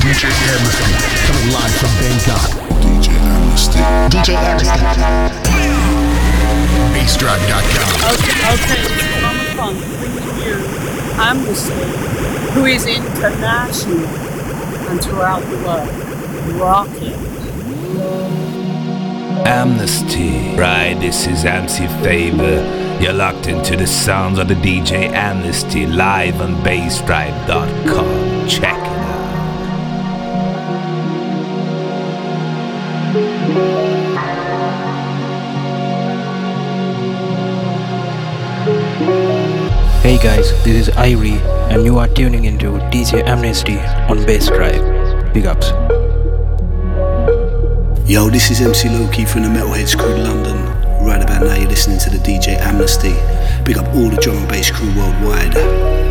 DJ Amnesty, coming live from Bangkok. DJ Amnesty. DJ Amnesty. BassDrive.com. Okay, okay, it's Mama Funk bringing you Amnesty, who is international and throughout the world. Rock it. Amnesty. Right, this is MC Favor. You're locked into the sounds of the DJ Amnesty live on BassDrive.com. Check it guys, this is Irie, and you are tuning into DJ Amnesty on Bass Drive. Big ups. Yo, this is MC Loki from the Metalheads crew London. Right about now, you're listening to the DJ Amnesty. Big up all the drum and bass crew worldwide.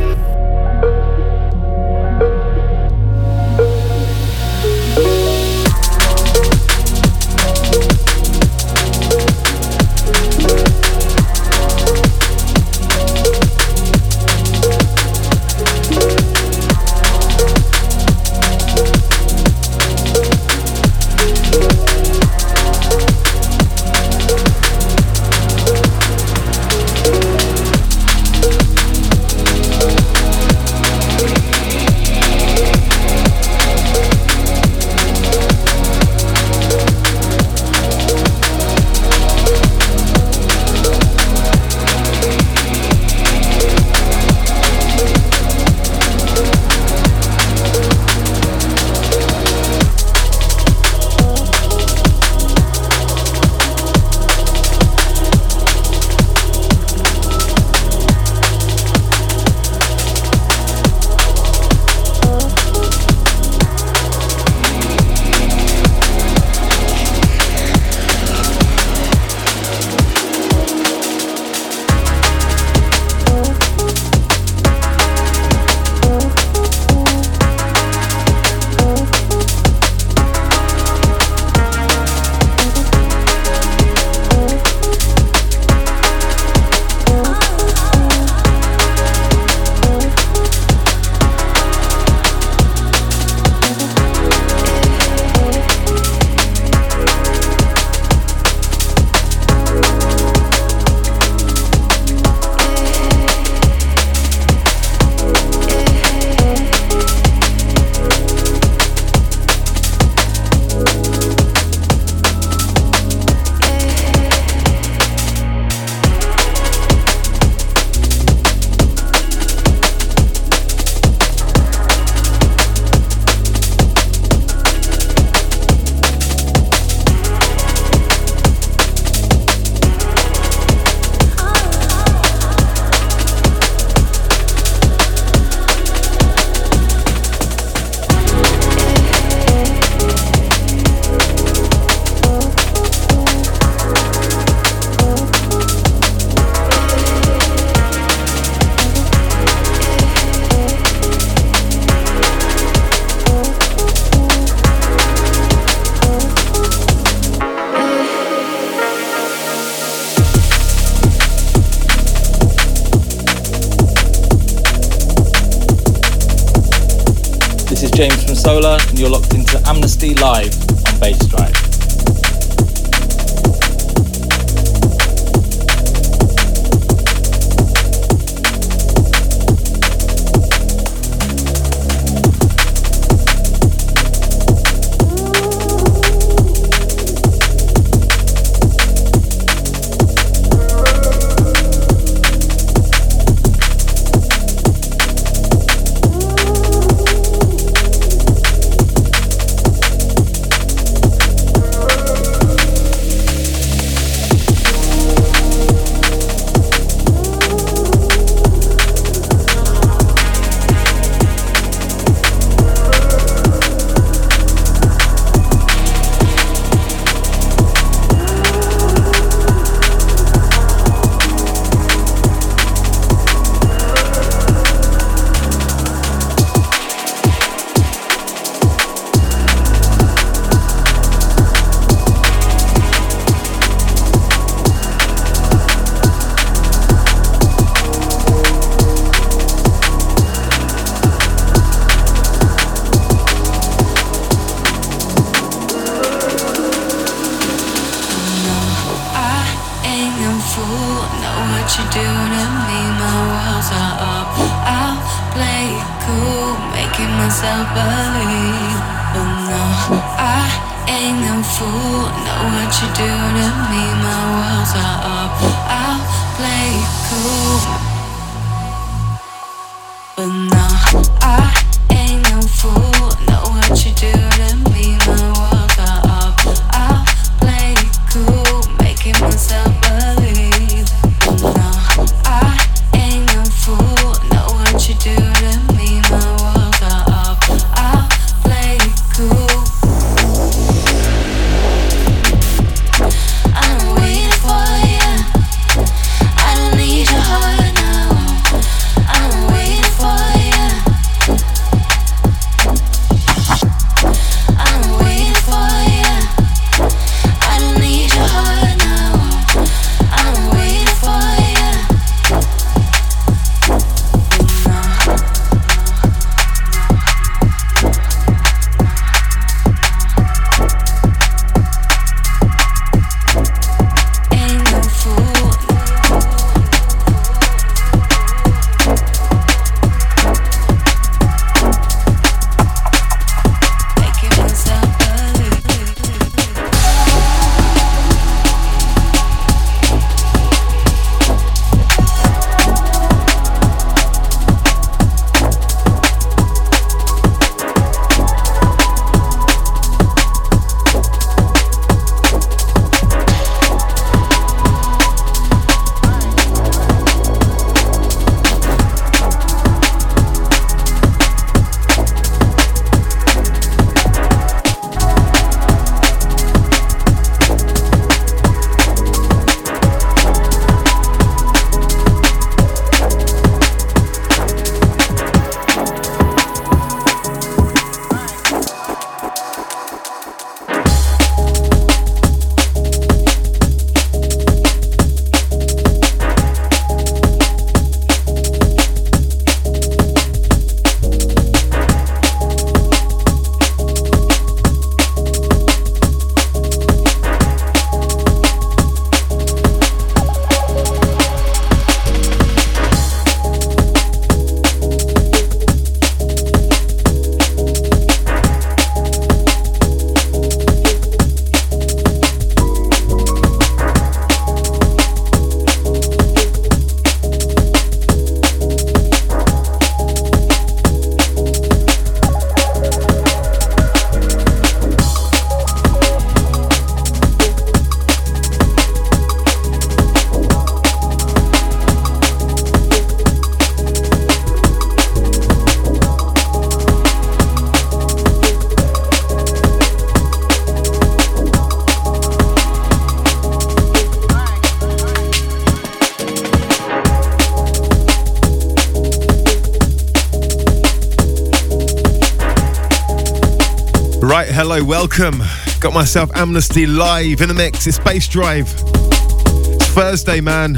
Welcome. Got myself Amnesty live in the mix. It's Bass Drive. It's Thursday, man.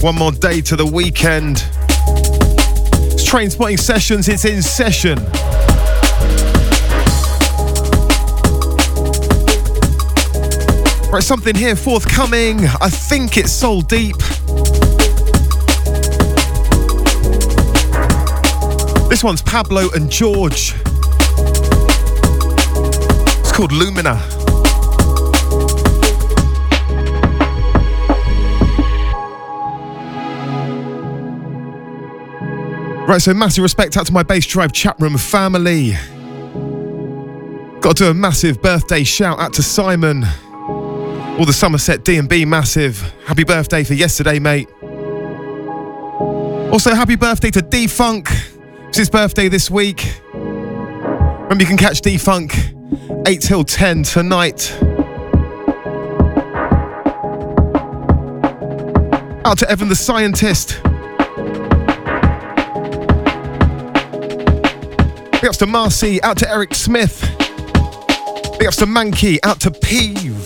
One more day to the weekend. It's Train Spotting Sessions, it's in session. Right, something here forthcoming. I think it's Soul Deep. This one's Pablo and George. Called Lumina. Right, so massive respect out to my Bass Drive chat room family. Got to do a massive birthday shout out to Simon. All the Somerset D&B massive. Happy birthday for yesterday, mate. Also, happy birthday to D-Funk. It's his birthday this week. Remember, you can catch D-Funk 8 till 10 tonight. Out to Evan the Scientist. Big ups to Marcy, out to Eric Smith. Big ups to Mankey, out to Peeve.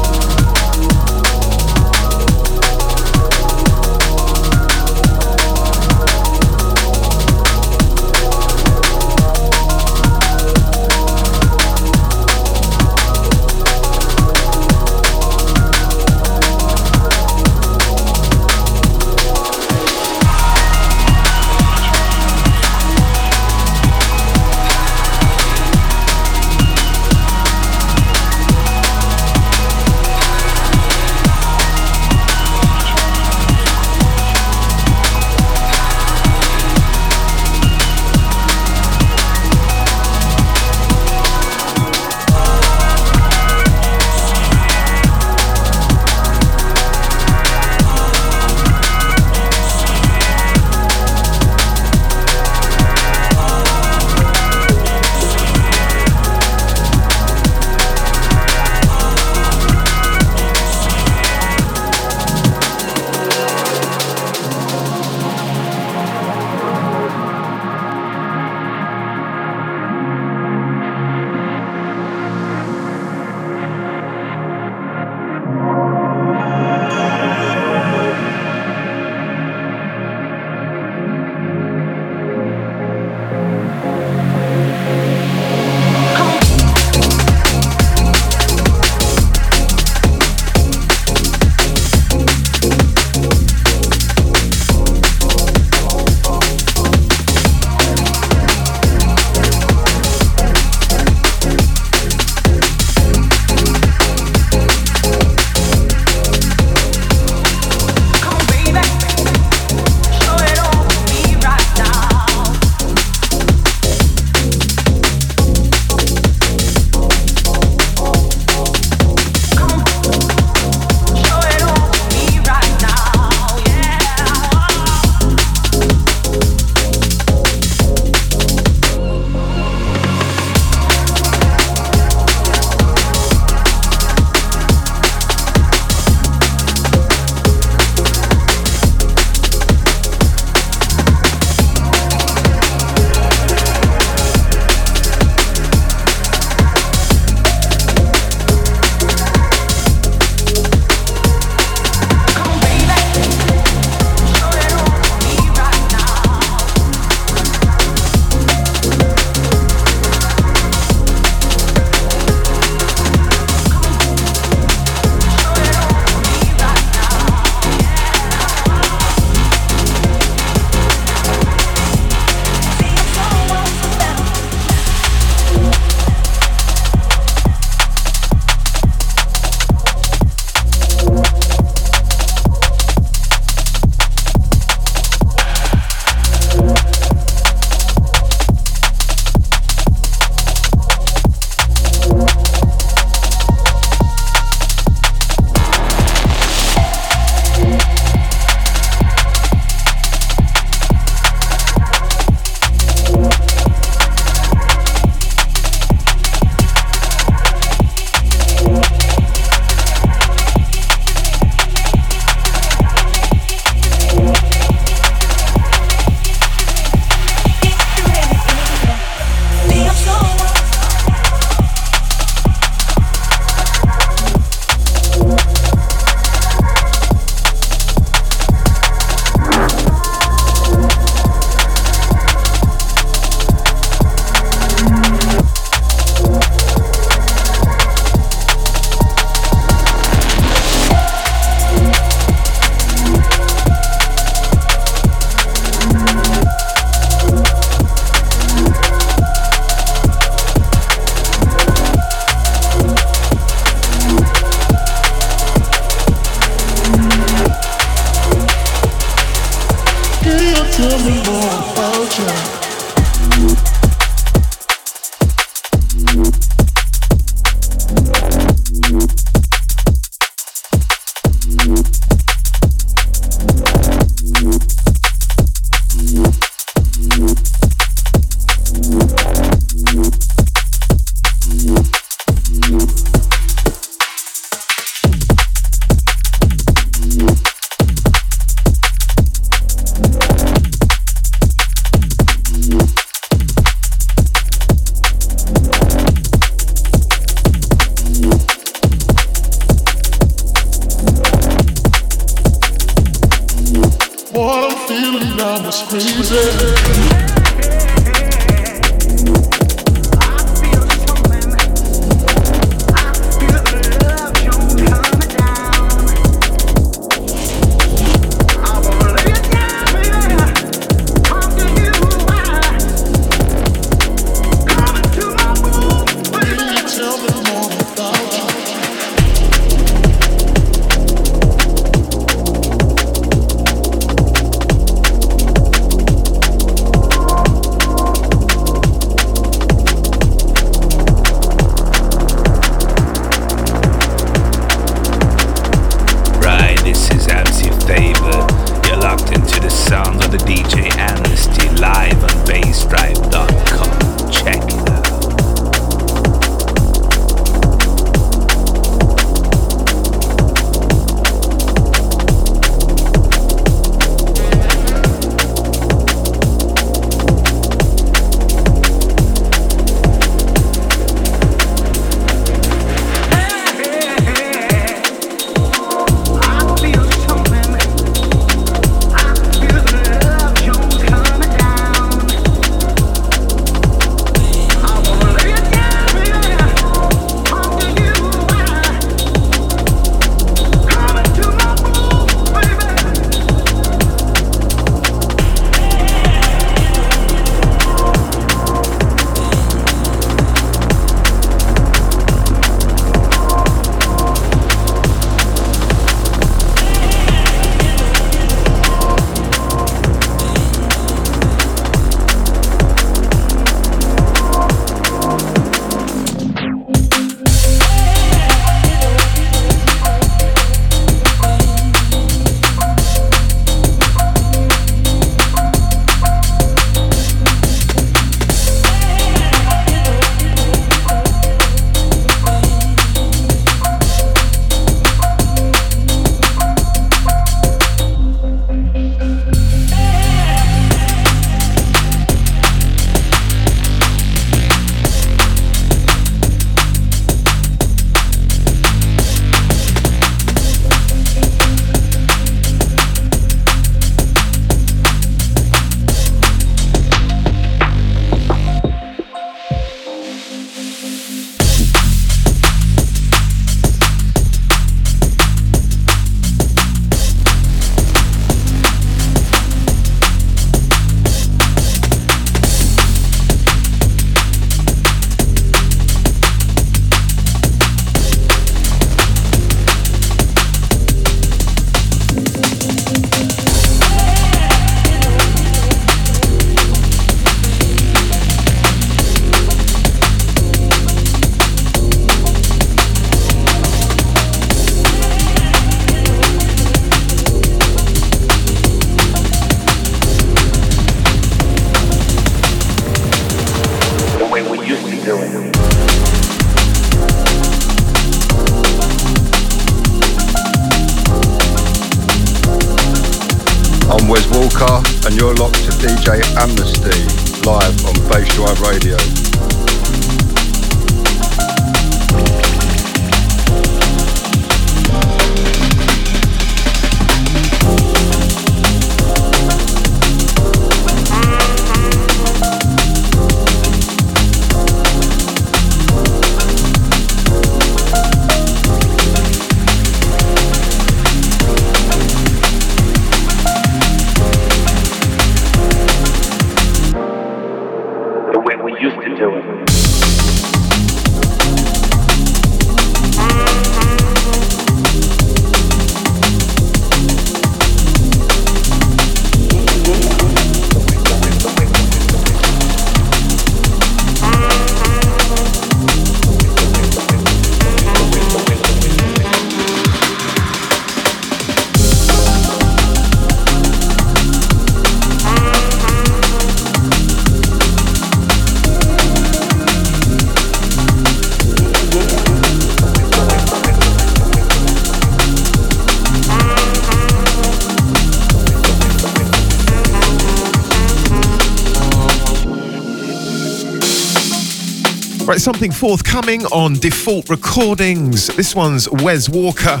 Something forthcoming on Default Recordings. This one's Wez Walker.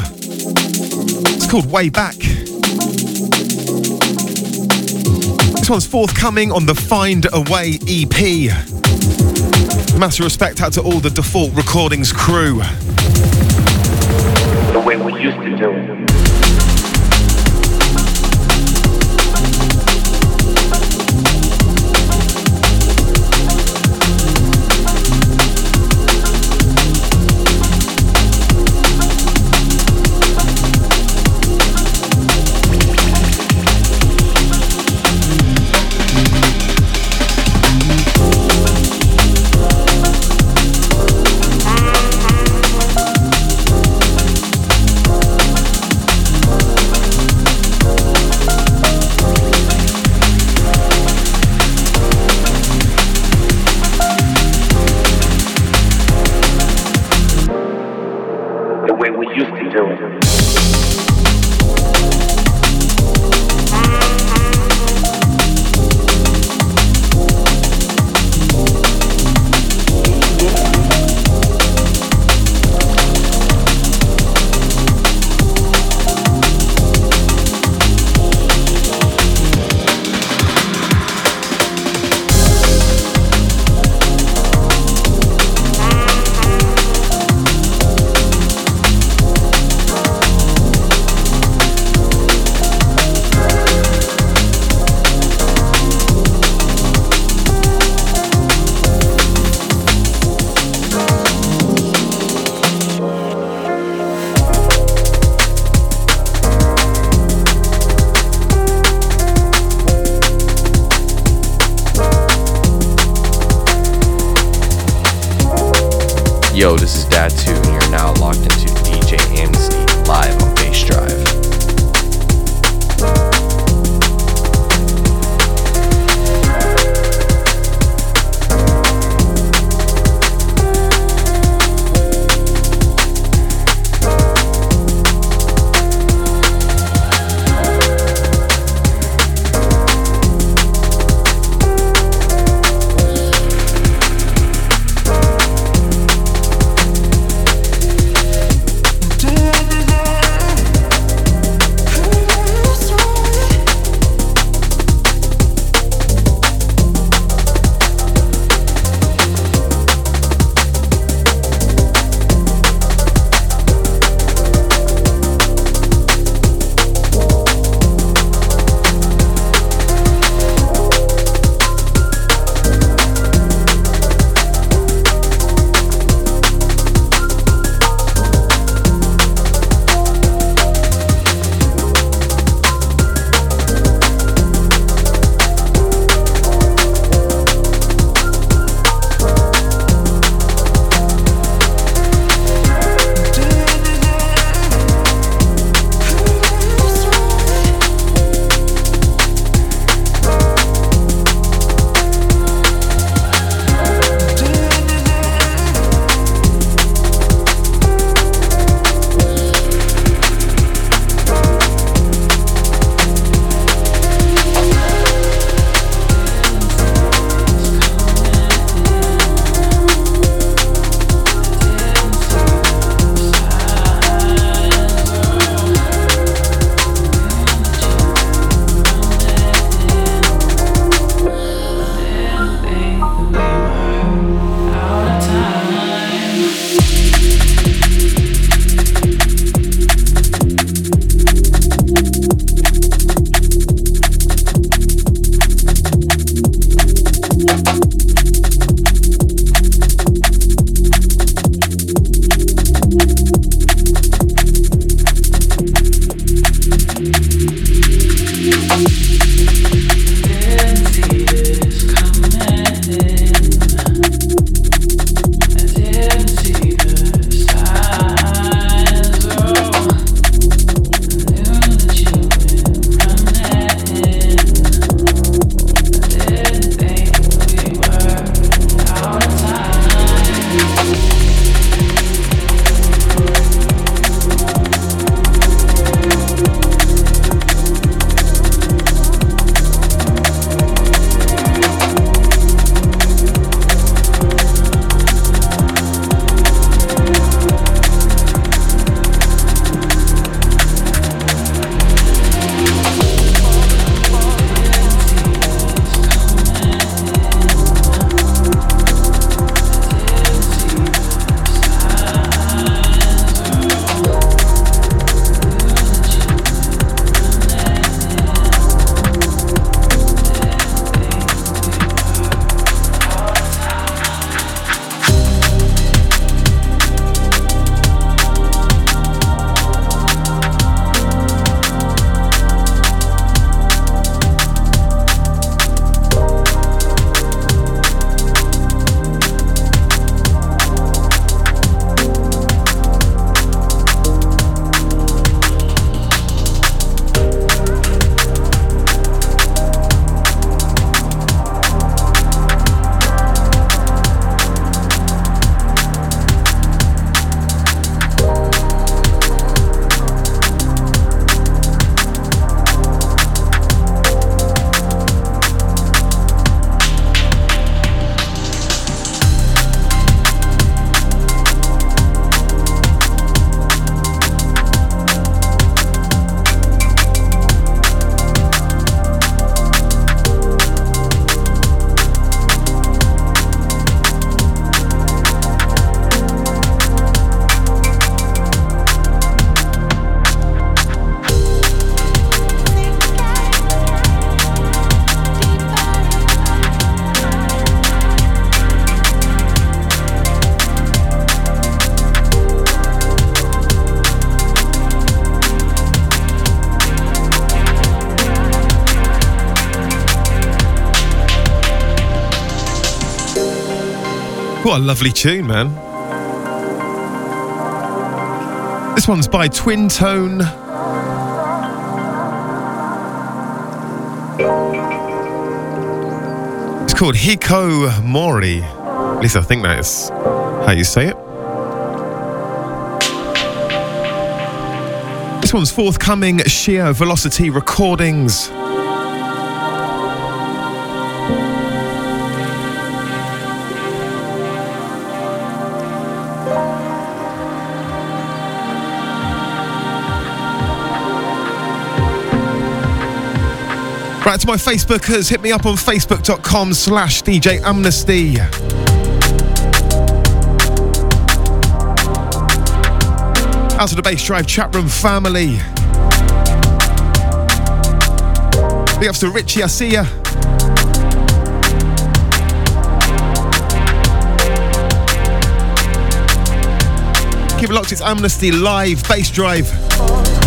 It's called Way Back. This one's forthcoming on the Find Away EP. Massive respect out to all the Default Recordings crew. The way we used to do it. The way we used to do it. What a lovely tune, man. This one's by Twintone. It's called Hiko Mori. At least I think that is how you say it. This one's forthcoming Sheer Velocity Recordings. Right to my Facebookers, hit me up on facebook.com slash DJ Amnesty. Out to the Bassdrive chat room family. Big ups to Richie, I see ya. Keep it locked, it's Amnesty Live, Bassdrive.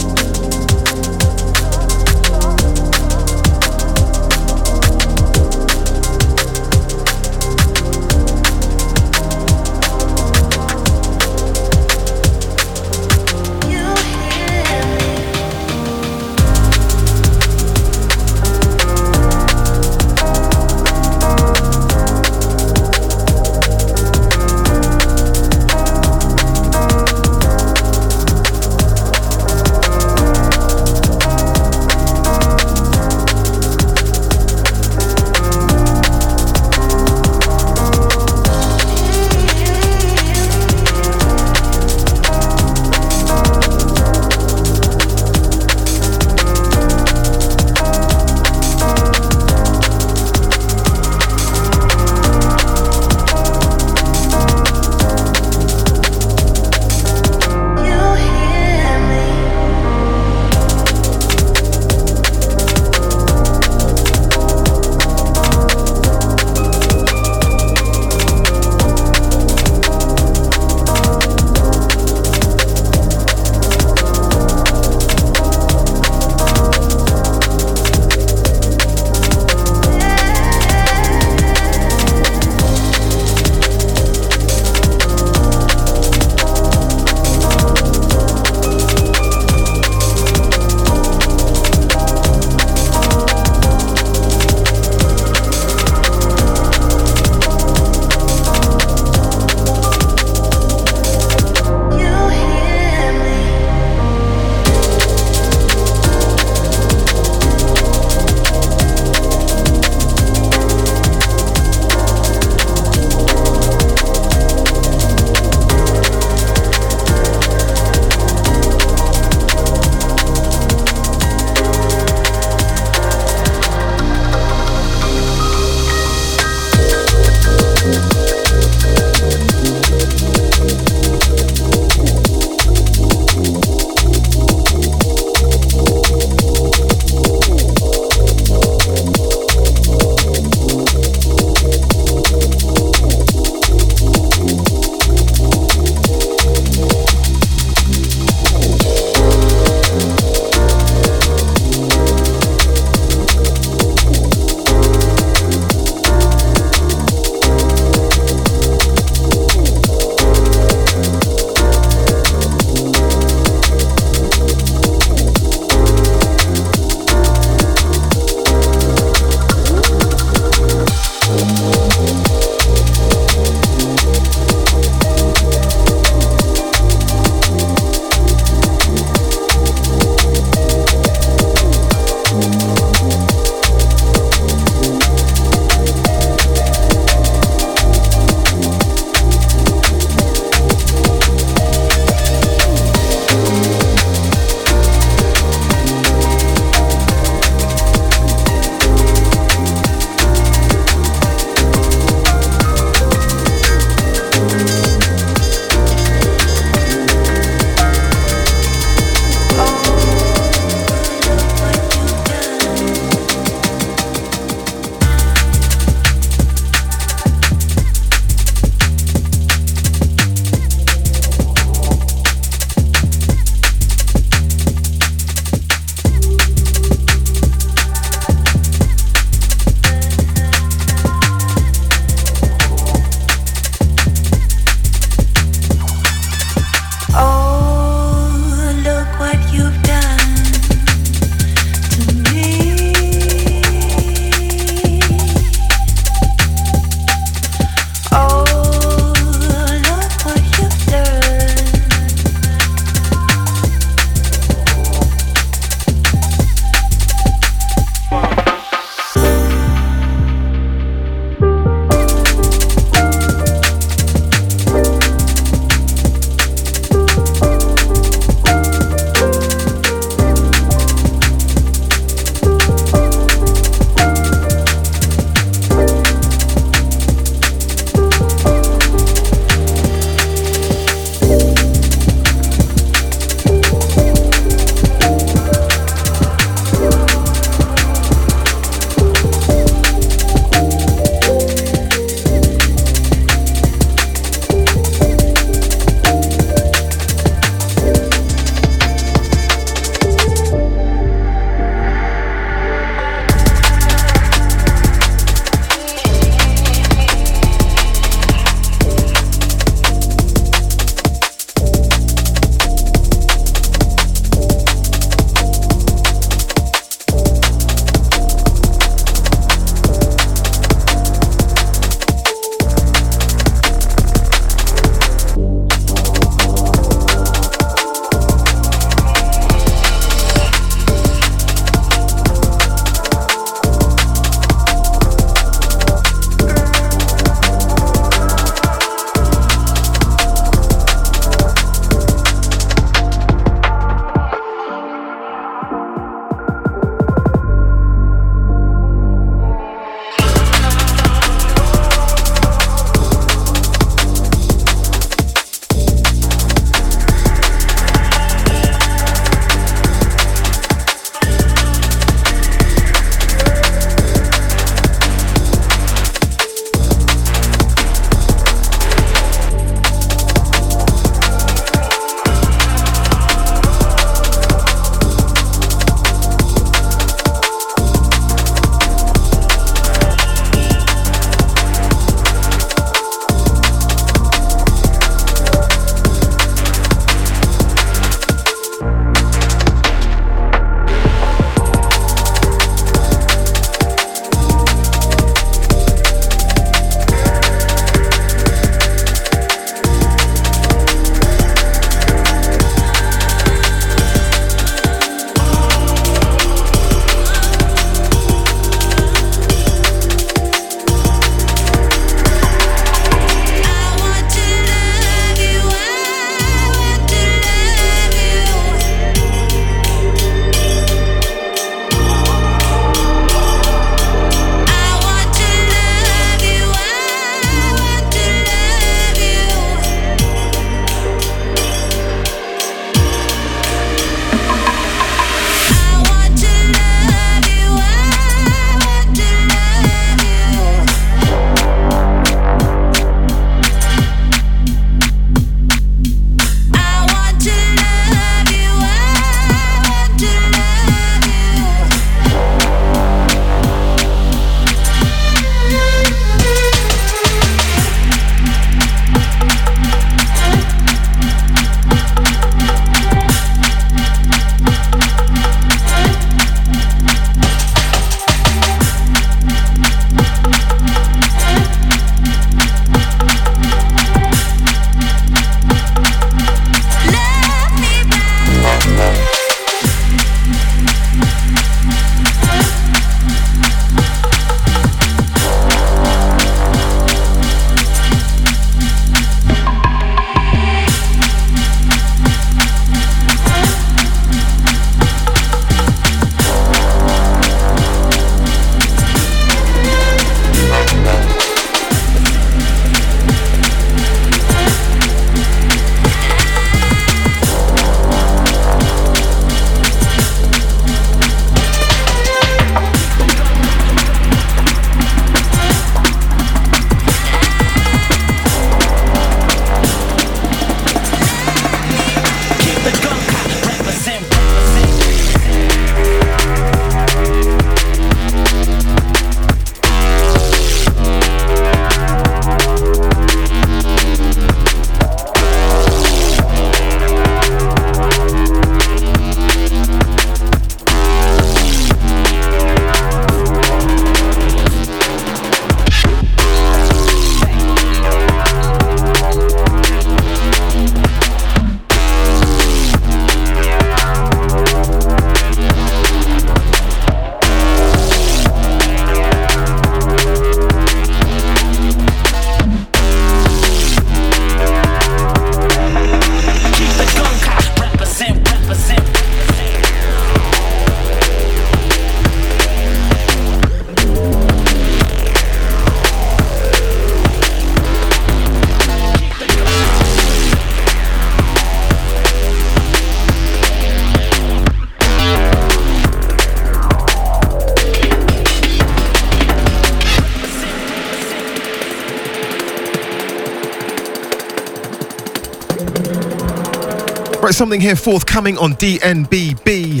Something here forthcoming on DNBB.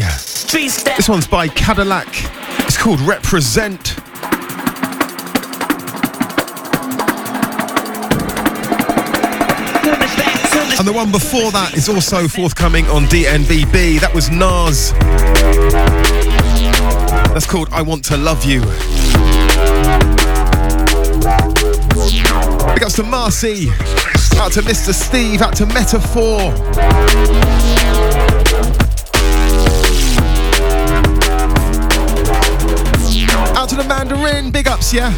This one's by Kadilak. It's called Reprezent. And the one before that is also forthcoming on DNBB. That was Nasz. That's called I Want to Love You. Big ups to Marcy. Out to Mr. Steve. Out to Metaphor. Out to the Mandarin. Big ups, yeah.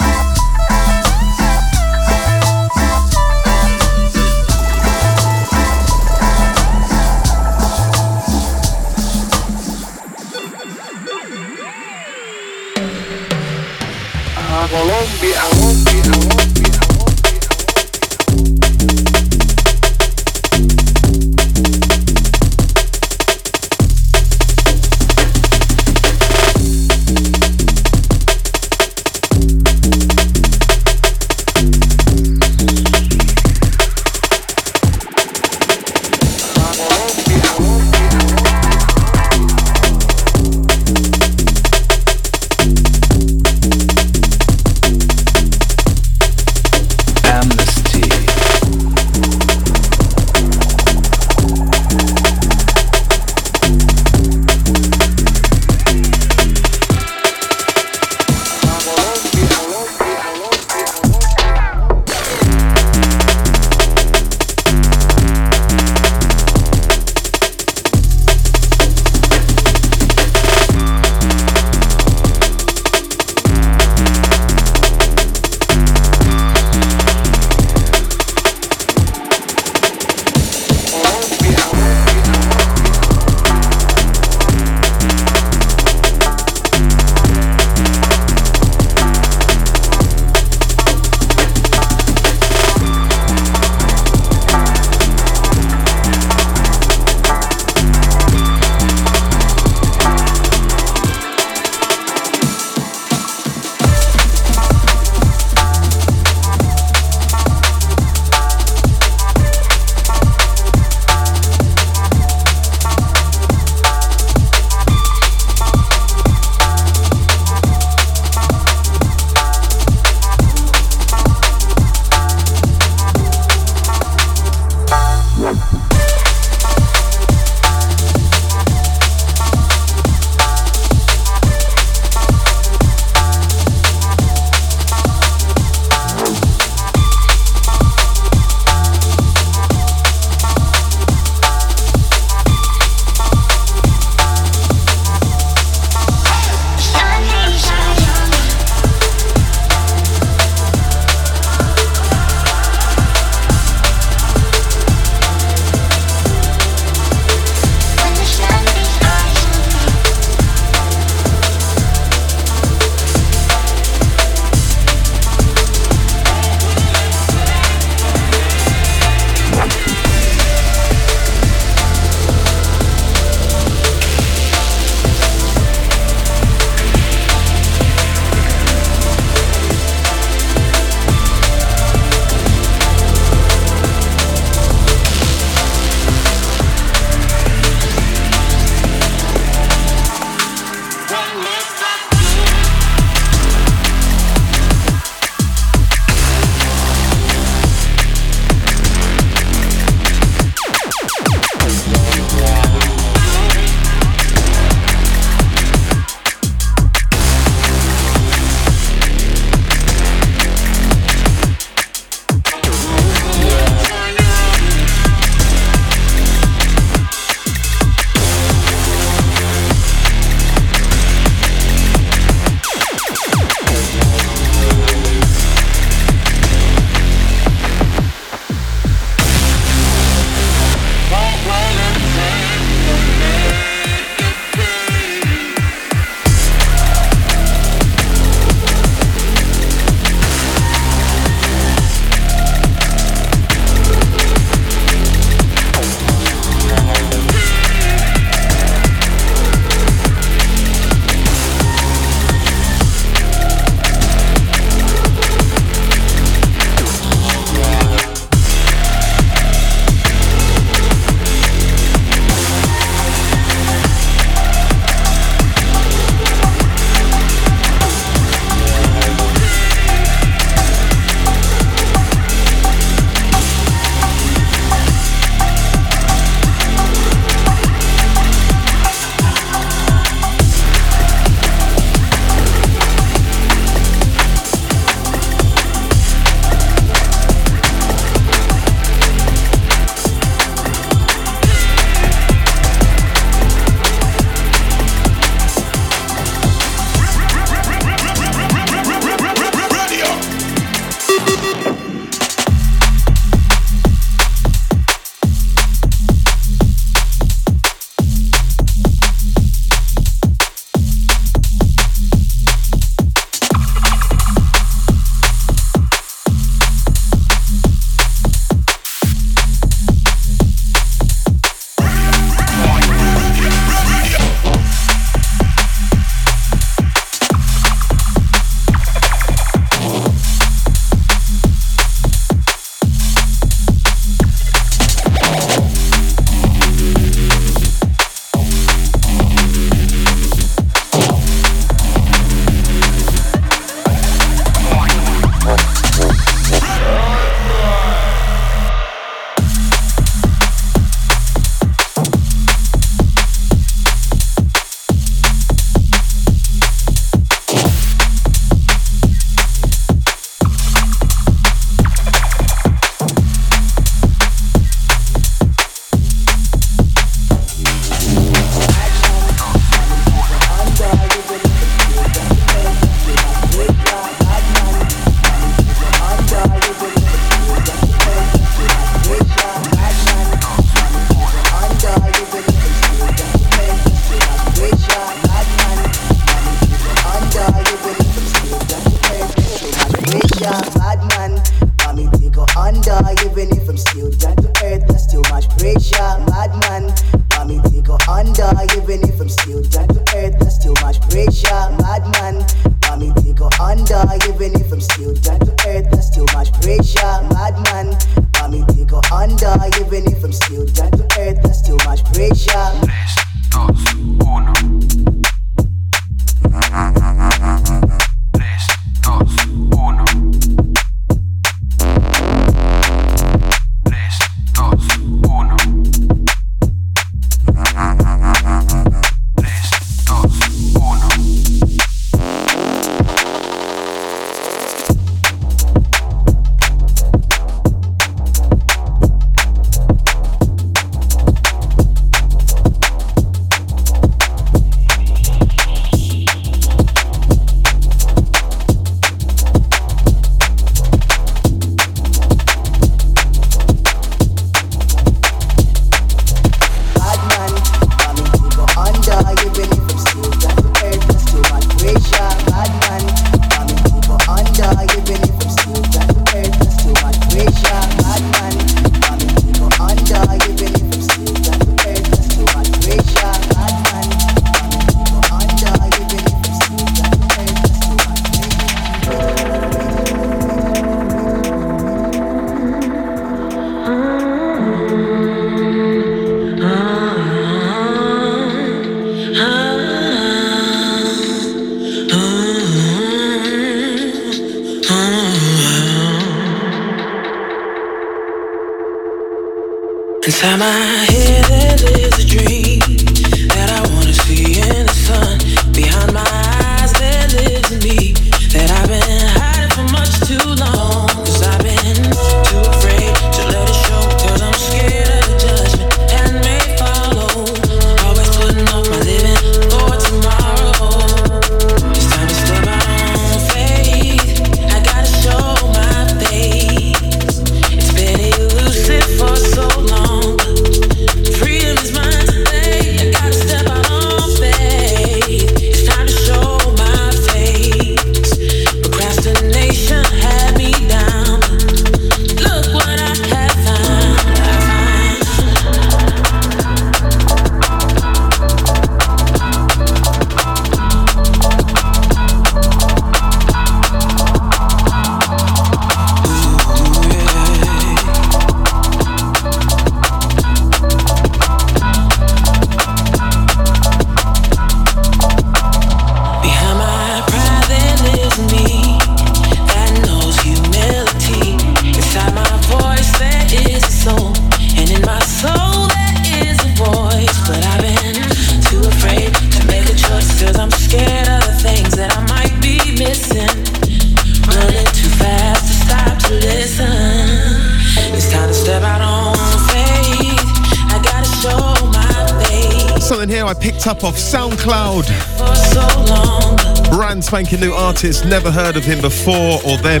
artist, never heard of him before or them.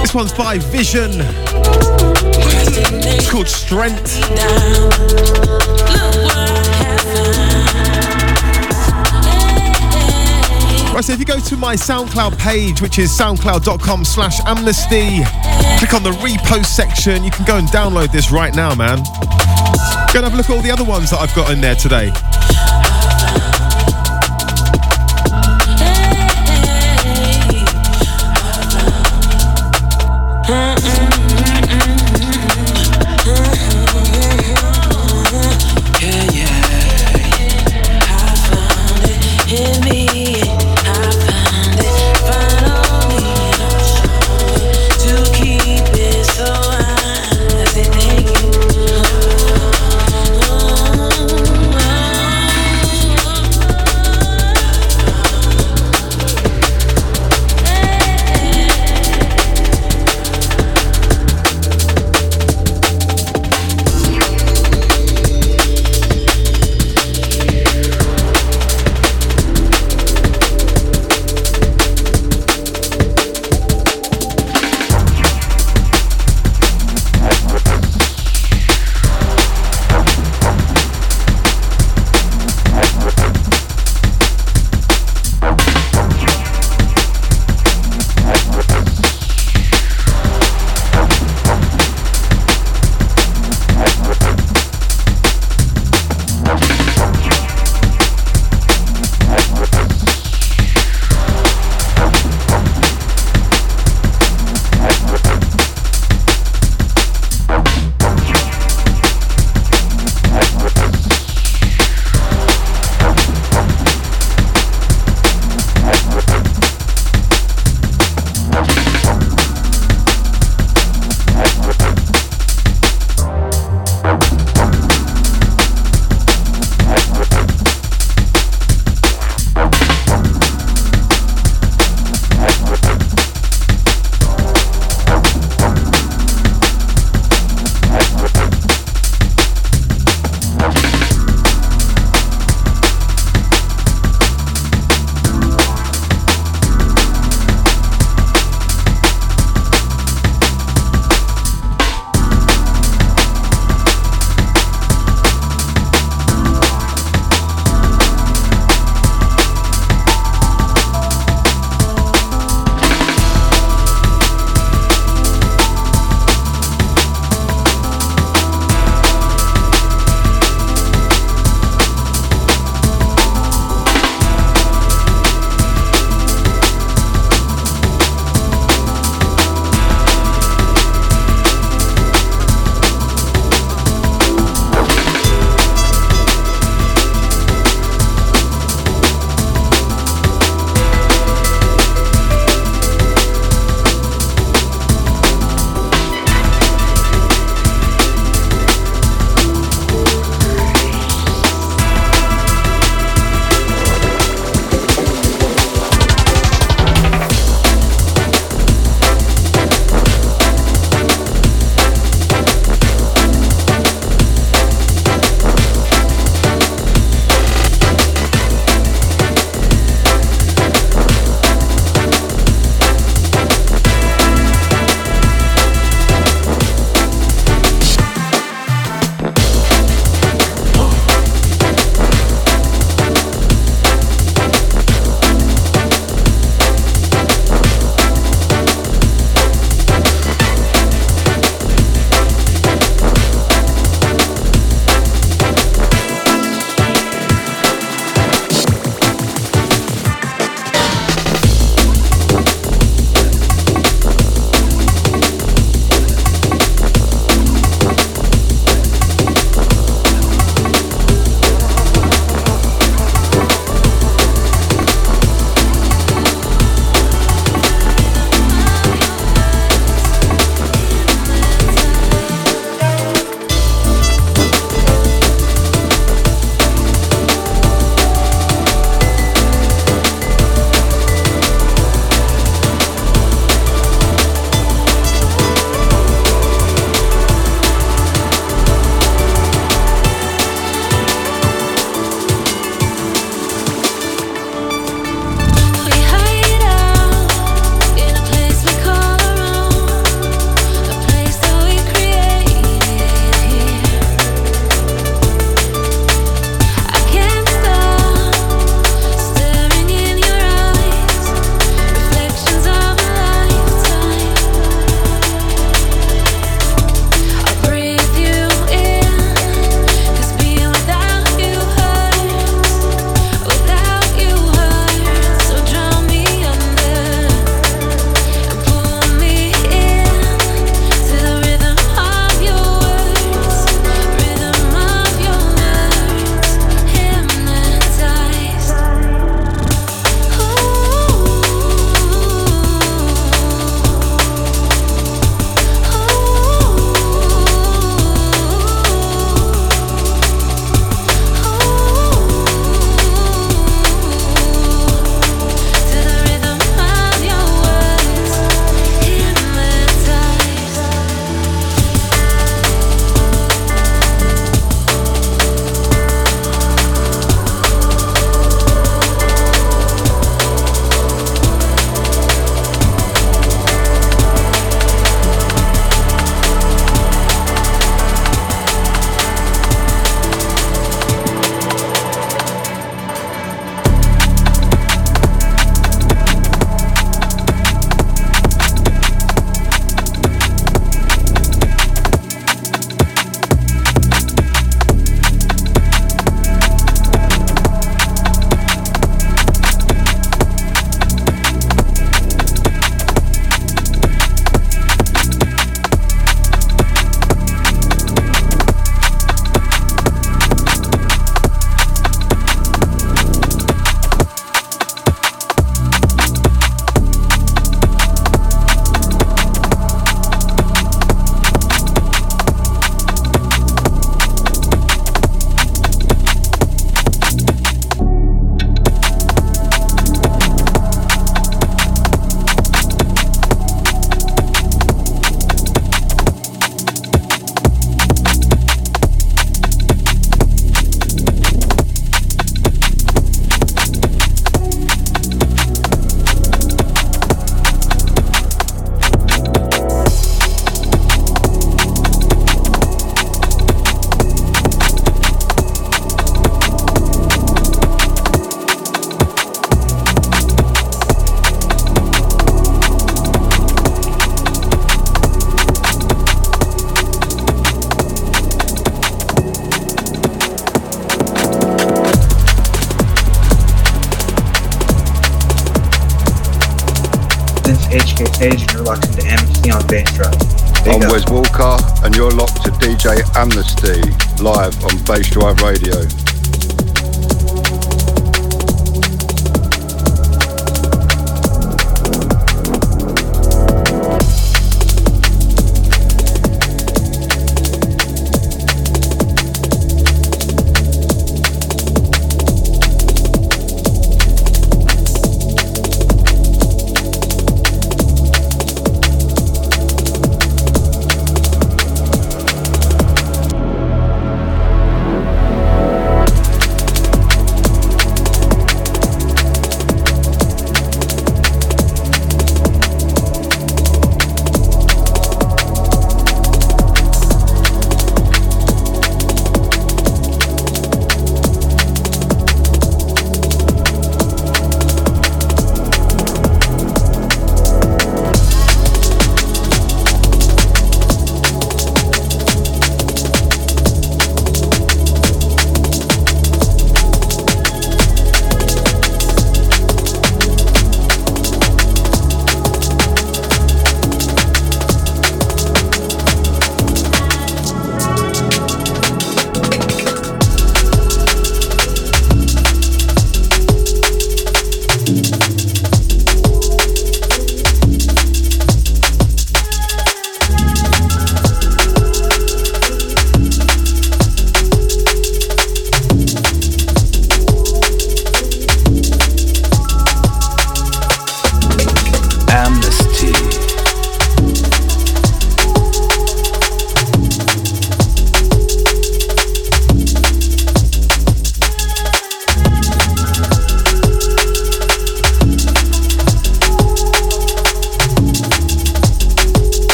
This one's by V.ISION. It's called Strength. Right, so if you go to my SoundCloud page, which is soundcloud.com slash amnesty, click on the repost section. You can go and download this right now, man. Go and have a look at all the other ones that I've got in there today.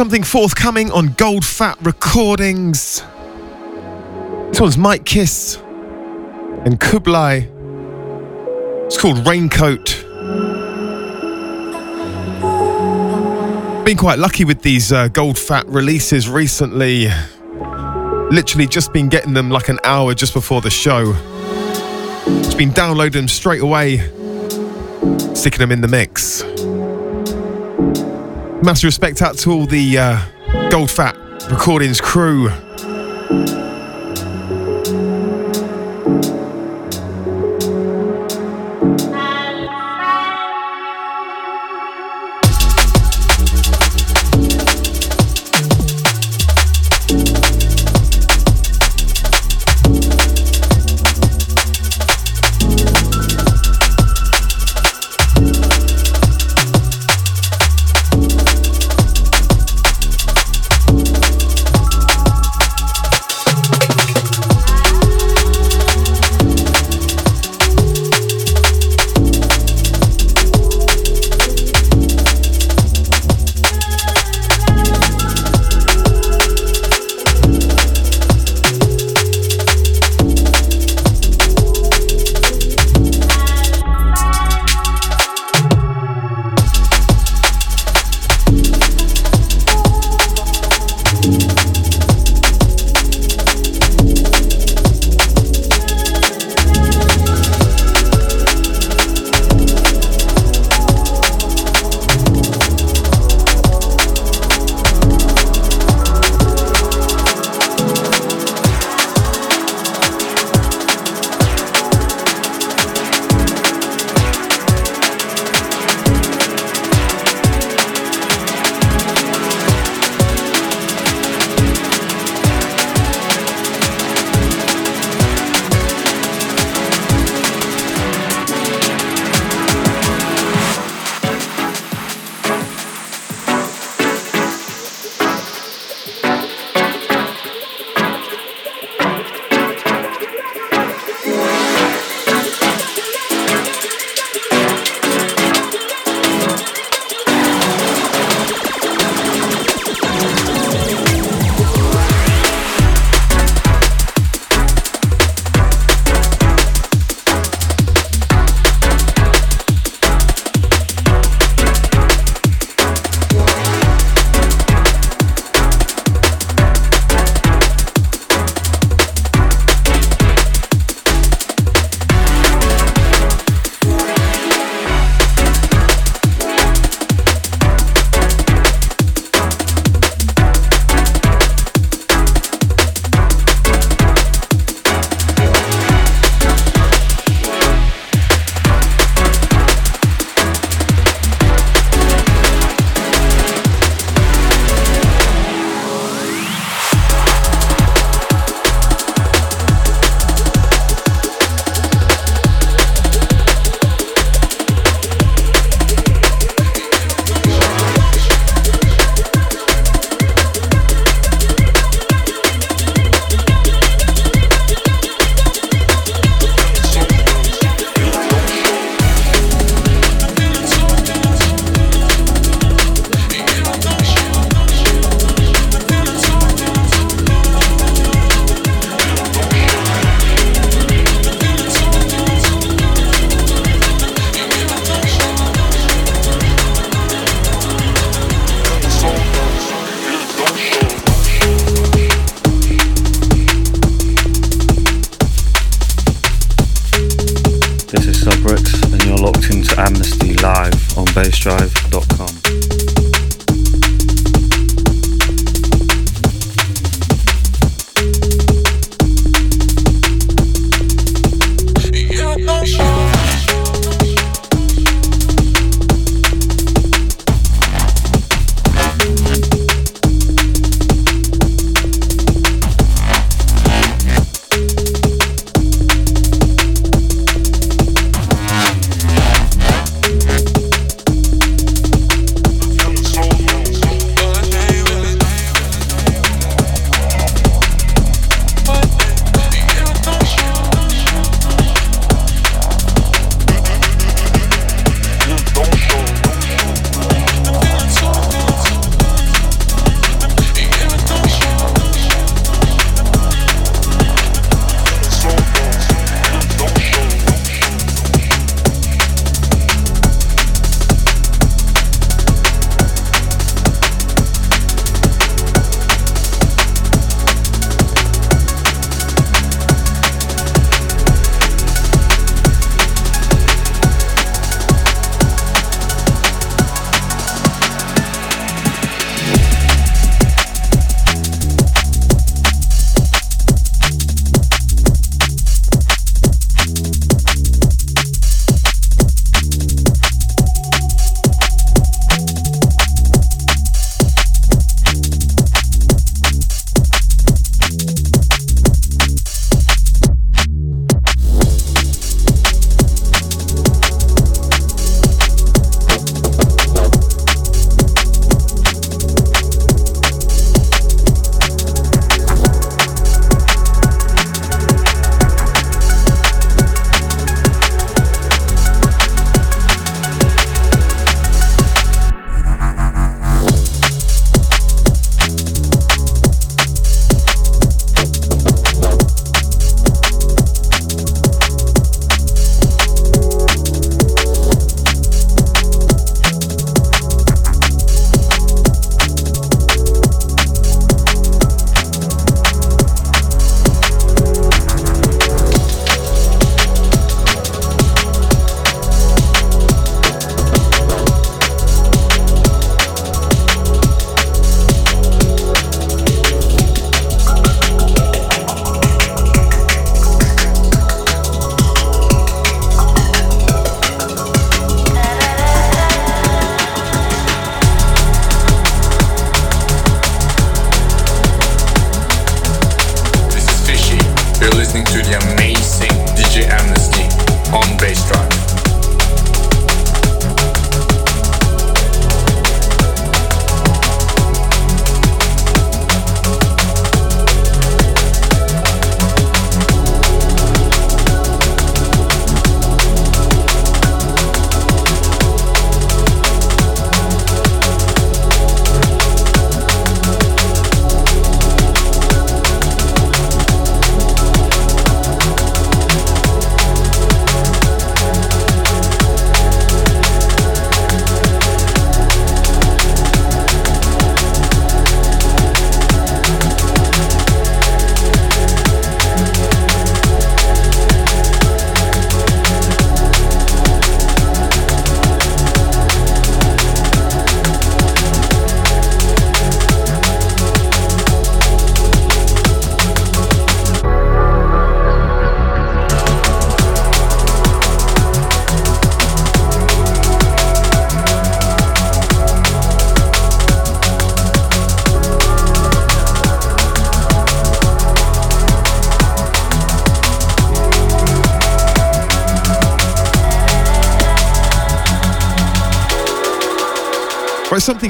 Something forthcoming on Gold Fat Recordings. This one's Mitekiss and Kublai. It's called Raincoat. Been quite lucky with these uh, Gold Fat releases recently. Literally just been getting them like an hour just before the show. Just been downloading them straight away, sticking them in the mix. Massive respect out to all the uh, Gold Fat Recordings crew.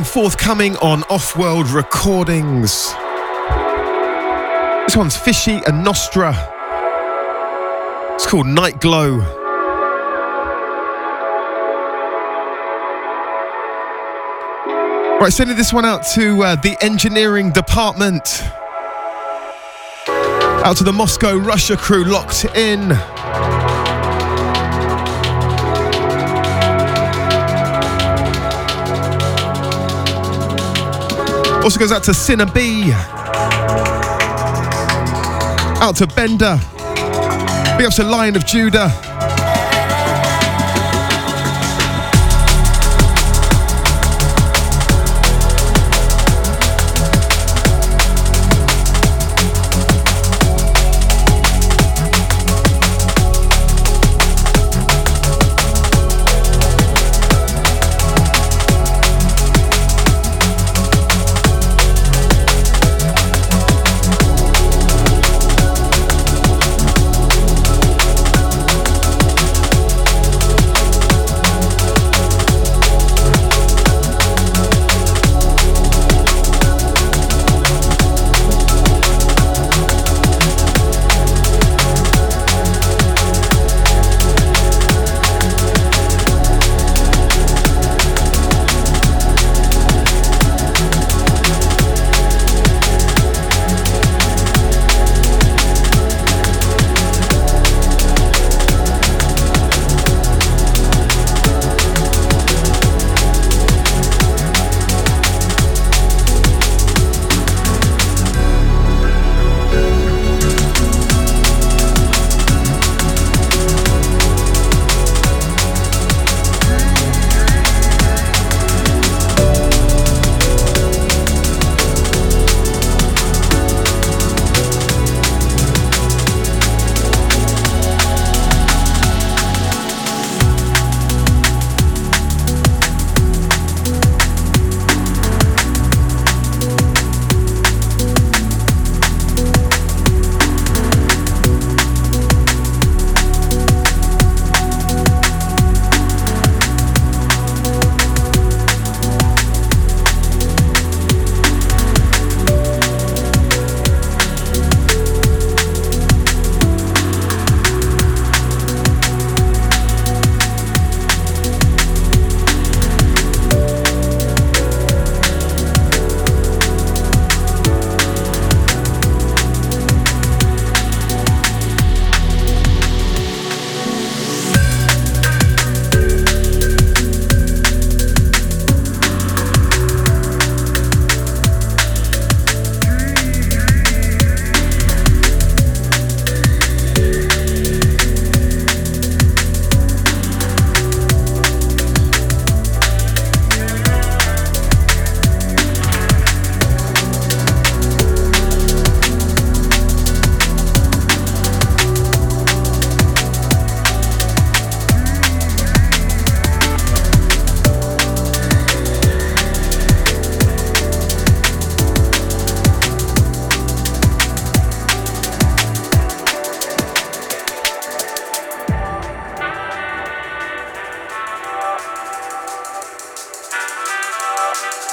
something forthcoming on Off World Recordings. This one's Fishy and Nostre. It's called Night Glow. Right, sending this one out to uh, the engineering department. Out to the Moscow Russia crew locked in. Also goes out to Sinner B. Out to Bender. Be up to Lion of Judah.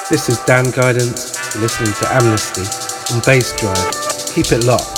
This is Dan Guidance, listening to Amnesty on Bassdrive. Keep it locked.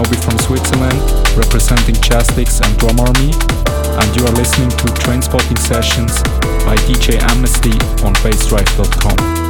Kenobi from Switzerland, representing Chastix and Drum Army, and you are listening to Trainspotting Sessions by DJ Amnesty on bassdrive.com.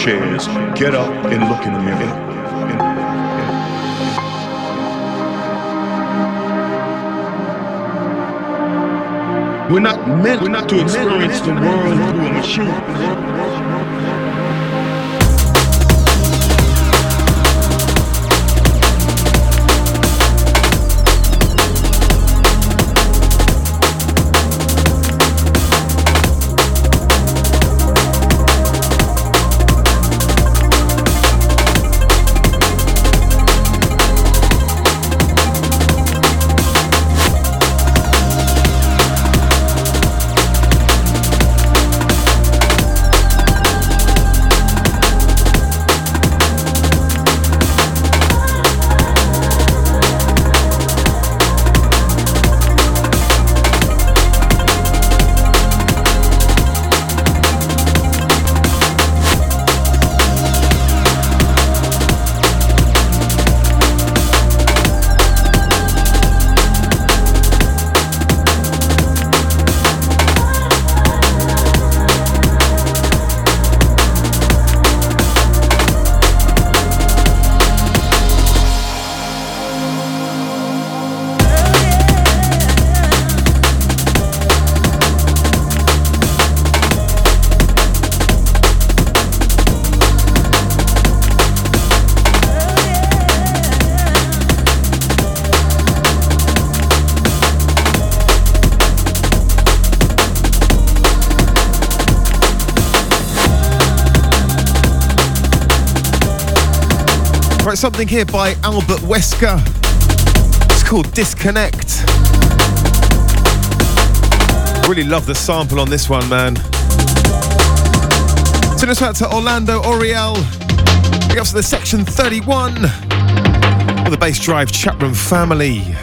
chairs, get up and look in the mirror. We're not meant, we're not to experience the world through a machine. Something here by Albert Wesker. It's called Disconnect. Really love the sample on this one, man. Send us out to Orlando Oriel. Big ups to the Section 31 for the Bassdrive chatroom family.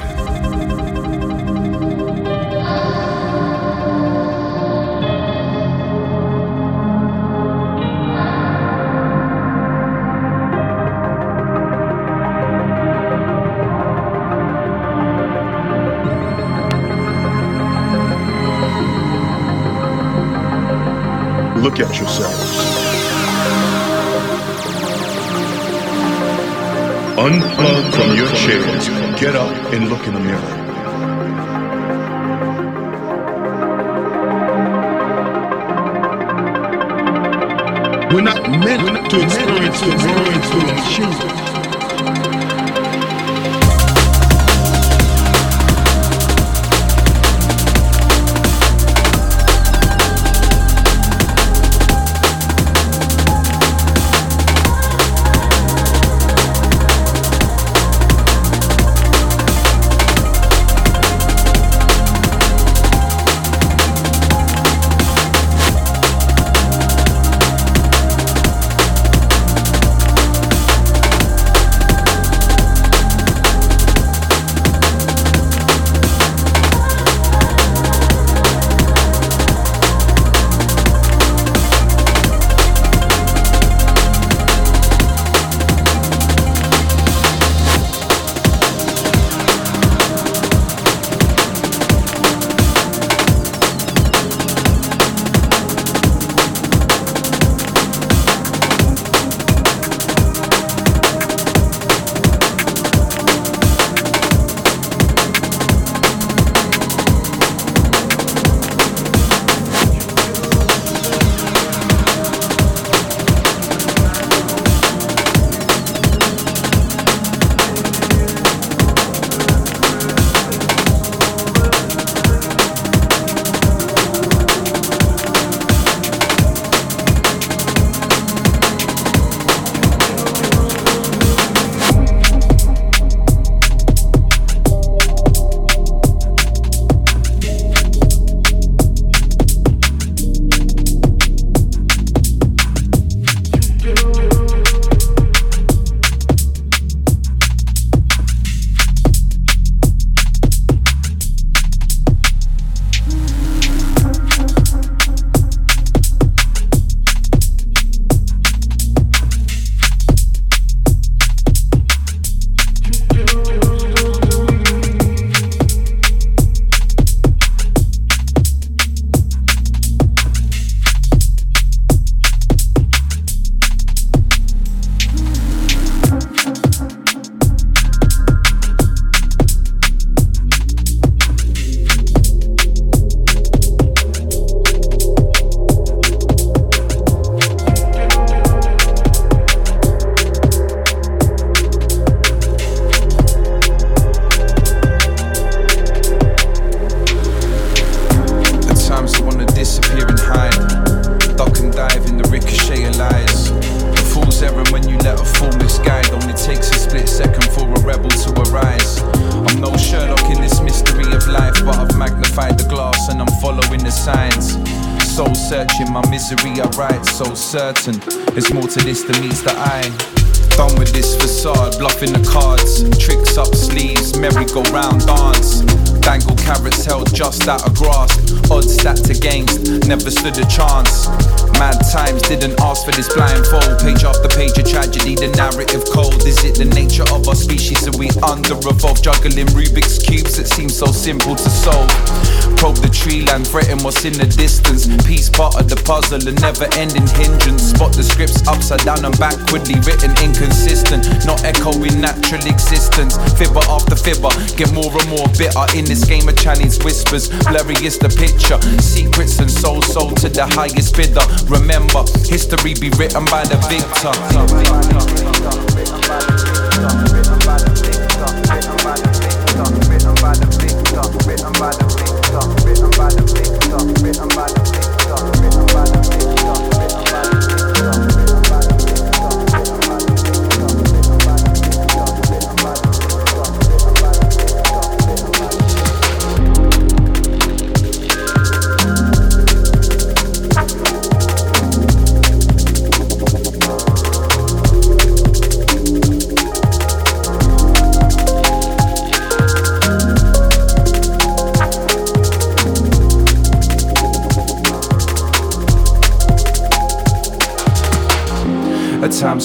Never ending hindrance. Spot the scripts upside down and backwardly written, inconsistent. Not echoing natural existence. Fibber after fibber, get more and more bitter. In this game of Chinese whispers, blurry is the picture. Secrets and soul sold to the highest bidder. Remember, history be written by the victor.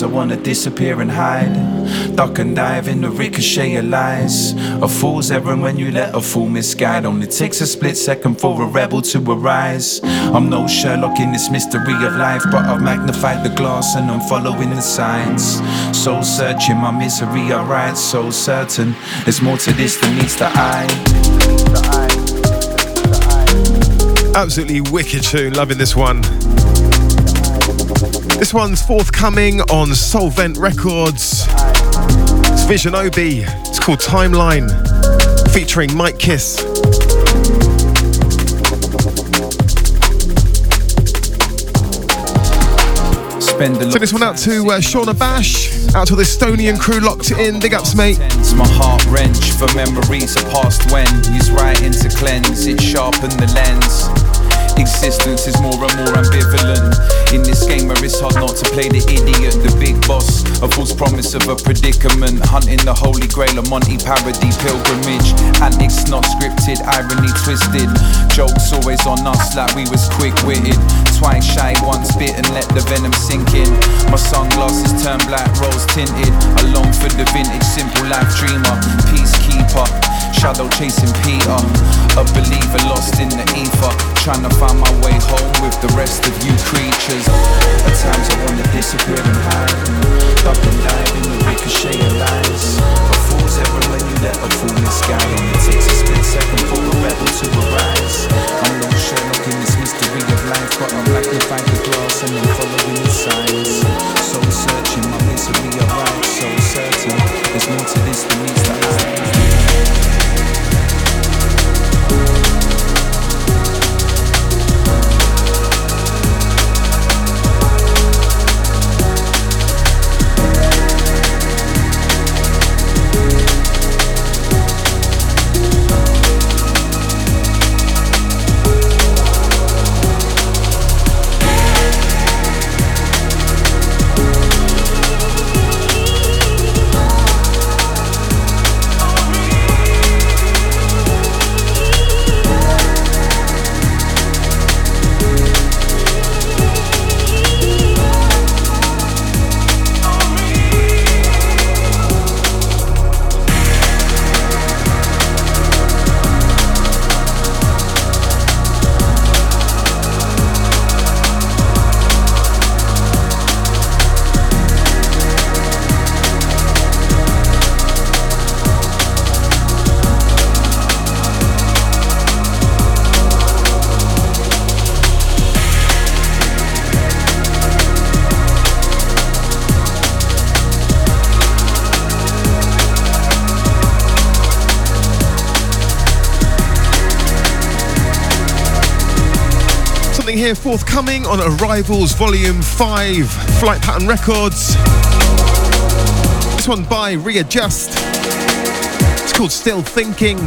I wanna disappear and hide. Duck and dive in the ricochet of lies. A fool's errand when you let a fool misguide. Only takes a split second for a rebel to arise. I'm no Sherlock in this mystery of life, but I've magnified the glass and I'm following the signs. Soul searching my misery, I so certain. There's more to this than meets the eye. Absolutely wicked tune, loving this one. This one's forthcoming on Solvent Records. It's Visionobi. It's called Treeline, featuring Mitekiss. So this one out to uh, Shauna Bash, out to the Estonian crew locked in. Big ups, mate. It's my heart wrench for memories of past when Use writing to cleanse, it sharpened the lens. Existence is more and more ambivalent. In this game where it's hard not to play the idiot, the big boss, a false promise of a predicament. Hunting the holy grail, a Monty parody pilgrimage. Antics not scripted, irony twisted. Jokes always on us like we was quick witted. Twice shy, once bitten, let the venom sink in. My sunglasses turn black, rose tinted. I long for the vintage, simple life dreamer, peacekeeper. Shadow chasing Peter, a believer lost in the ether. Trying to find my way home with the rest of you creatures. At times I wanna disappear and hide. Duck and dive in the ricochet of lies. A fool's errand when you let a fool misguide. Only takes a split second for a rebel to arise. I'm no Sherlock in this mystery of life, but I'm magnified the glass and I'm following the signs. So searching, my misery right, so certain. There's more to this than meets the eye. Forthcoming on Arrivals Volume 5, Flight Pattern Records. This one by Readjust. It's called Still Thinking.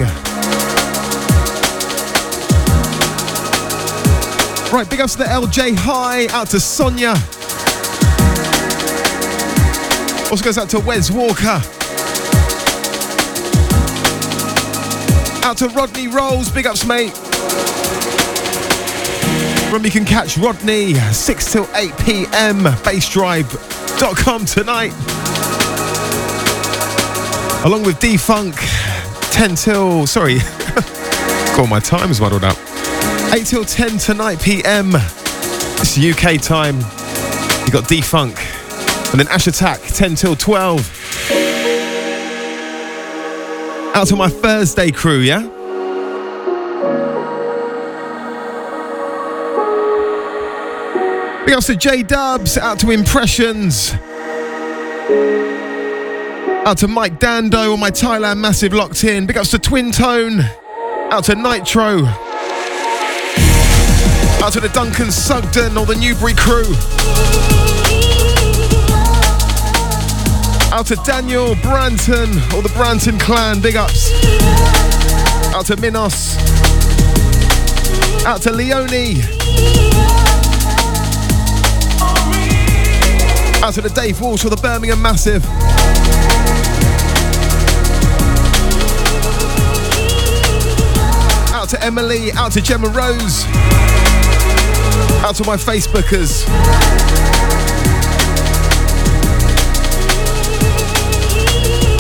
Right, big ups to the LJ High, out to Sonia. Also goes out to Wez Walker. Out to Rodney Rolls, big ups, mate. Remember, you can catch Rodney 6 till 8 p.m. bassdrive.com tonight. Along with Defunk 10 till, sorry, got my times muddled up. 8 till 10 tonight p.m. It's UK time. You got Defunk And then Ash Attack, 10 till 12. Out to my Thursday crew, yeah? Big ups to J Dubs, out to Impressions. Out to Mike Dando on my Thailand Massive locked in. Big ups to Twintone. Out to Nitro. Out to the Duncan Sugden or the Newbury crew. Out to Daniel Branton or the Branton clan. Big ups. Out to Minos. Out to Leone. Out to the Dave Walsh or the Birmingham Massive. Out to Emily, out to Gemma Rose. Out to my Facebookers.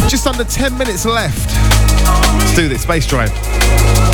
Just under 10 minutes left. Let's do this, Bassdrive.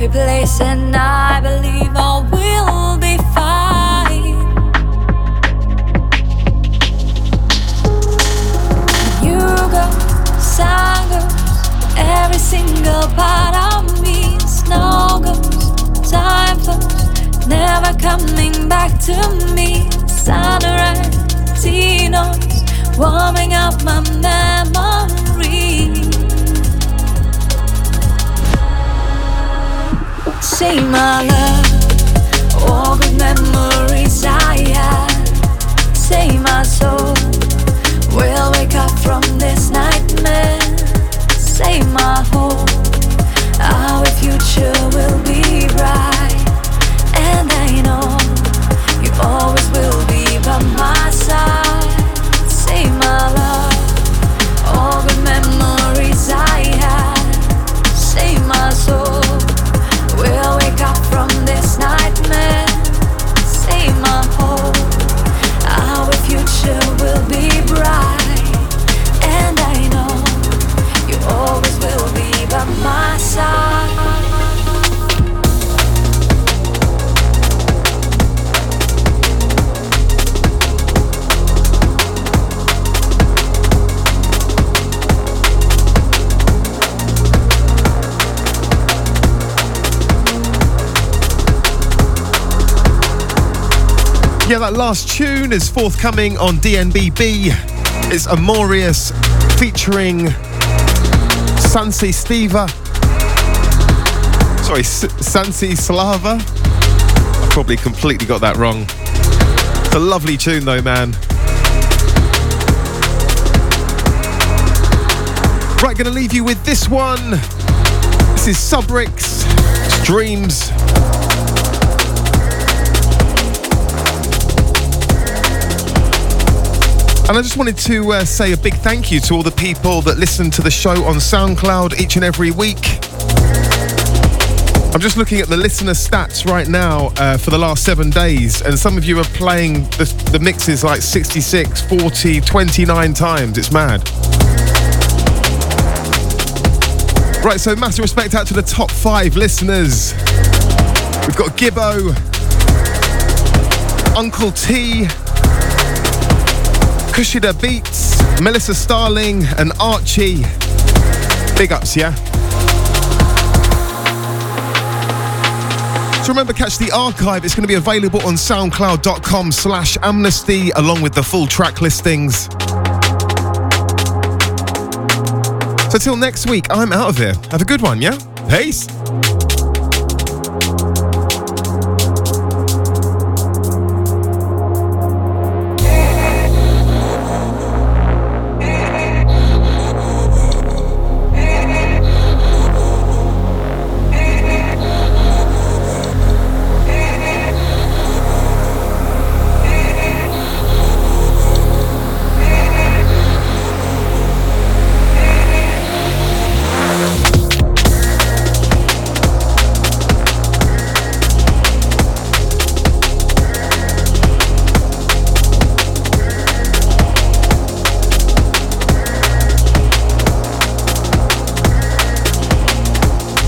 Happy place, and I believe all will be fine. You go, sun goes, every single part of me. Snow goes, time flows, never coming back to me. Sunrise, tea noise, warming up my memory. Say my love, all good memories I had. Say my soul will wake up from this nightmare. Say my hope, our future will be bright. Yeah, that last tune is forthcoming on DNBB. It's Amorius featuring Sansi Stiva. Sorry, S- Sansi Slava. I probably completely got that wrong. It's a lovely tune though, man. Right, gonna leave you with this one. This is Subrix. Dreams. And I just wanted to uh, say a big thank you to all the people that listen to the show on SoundCloud each and every week. I'm just looking at the listener stats right now uh, for the last seven days, and some of you are playing the, the mixes like 66, 40, 29 times. It's mad. Right, so massive respect out to the top five listeners. We've got Gibbo, Uncle T, Kushida Beats, Melissa Starling, and Archie. Big ups, yeah? So remember, catch the archive. It's going to be available on soundcloud.com slash amnesty, along with the full track listings. So till next week, I'm out of here. Have a good one, yeah? Peace.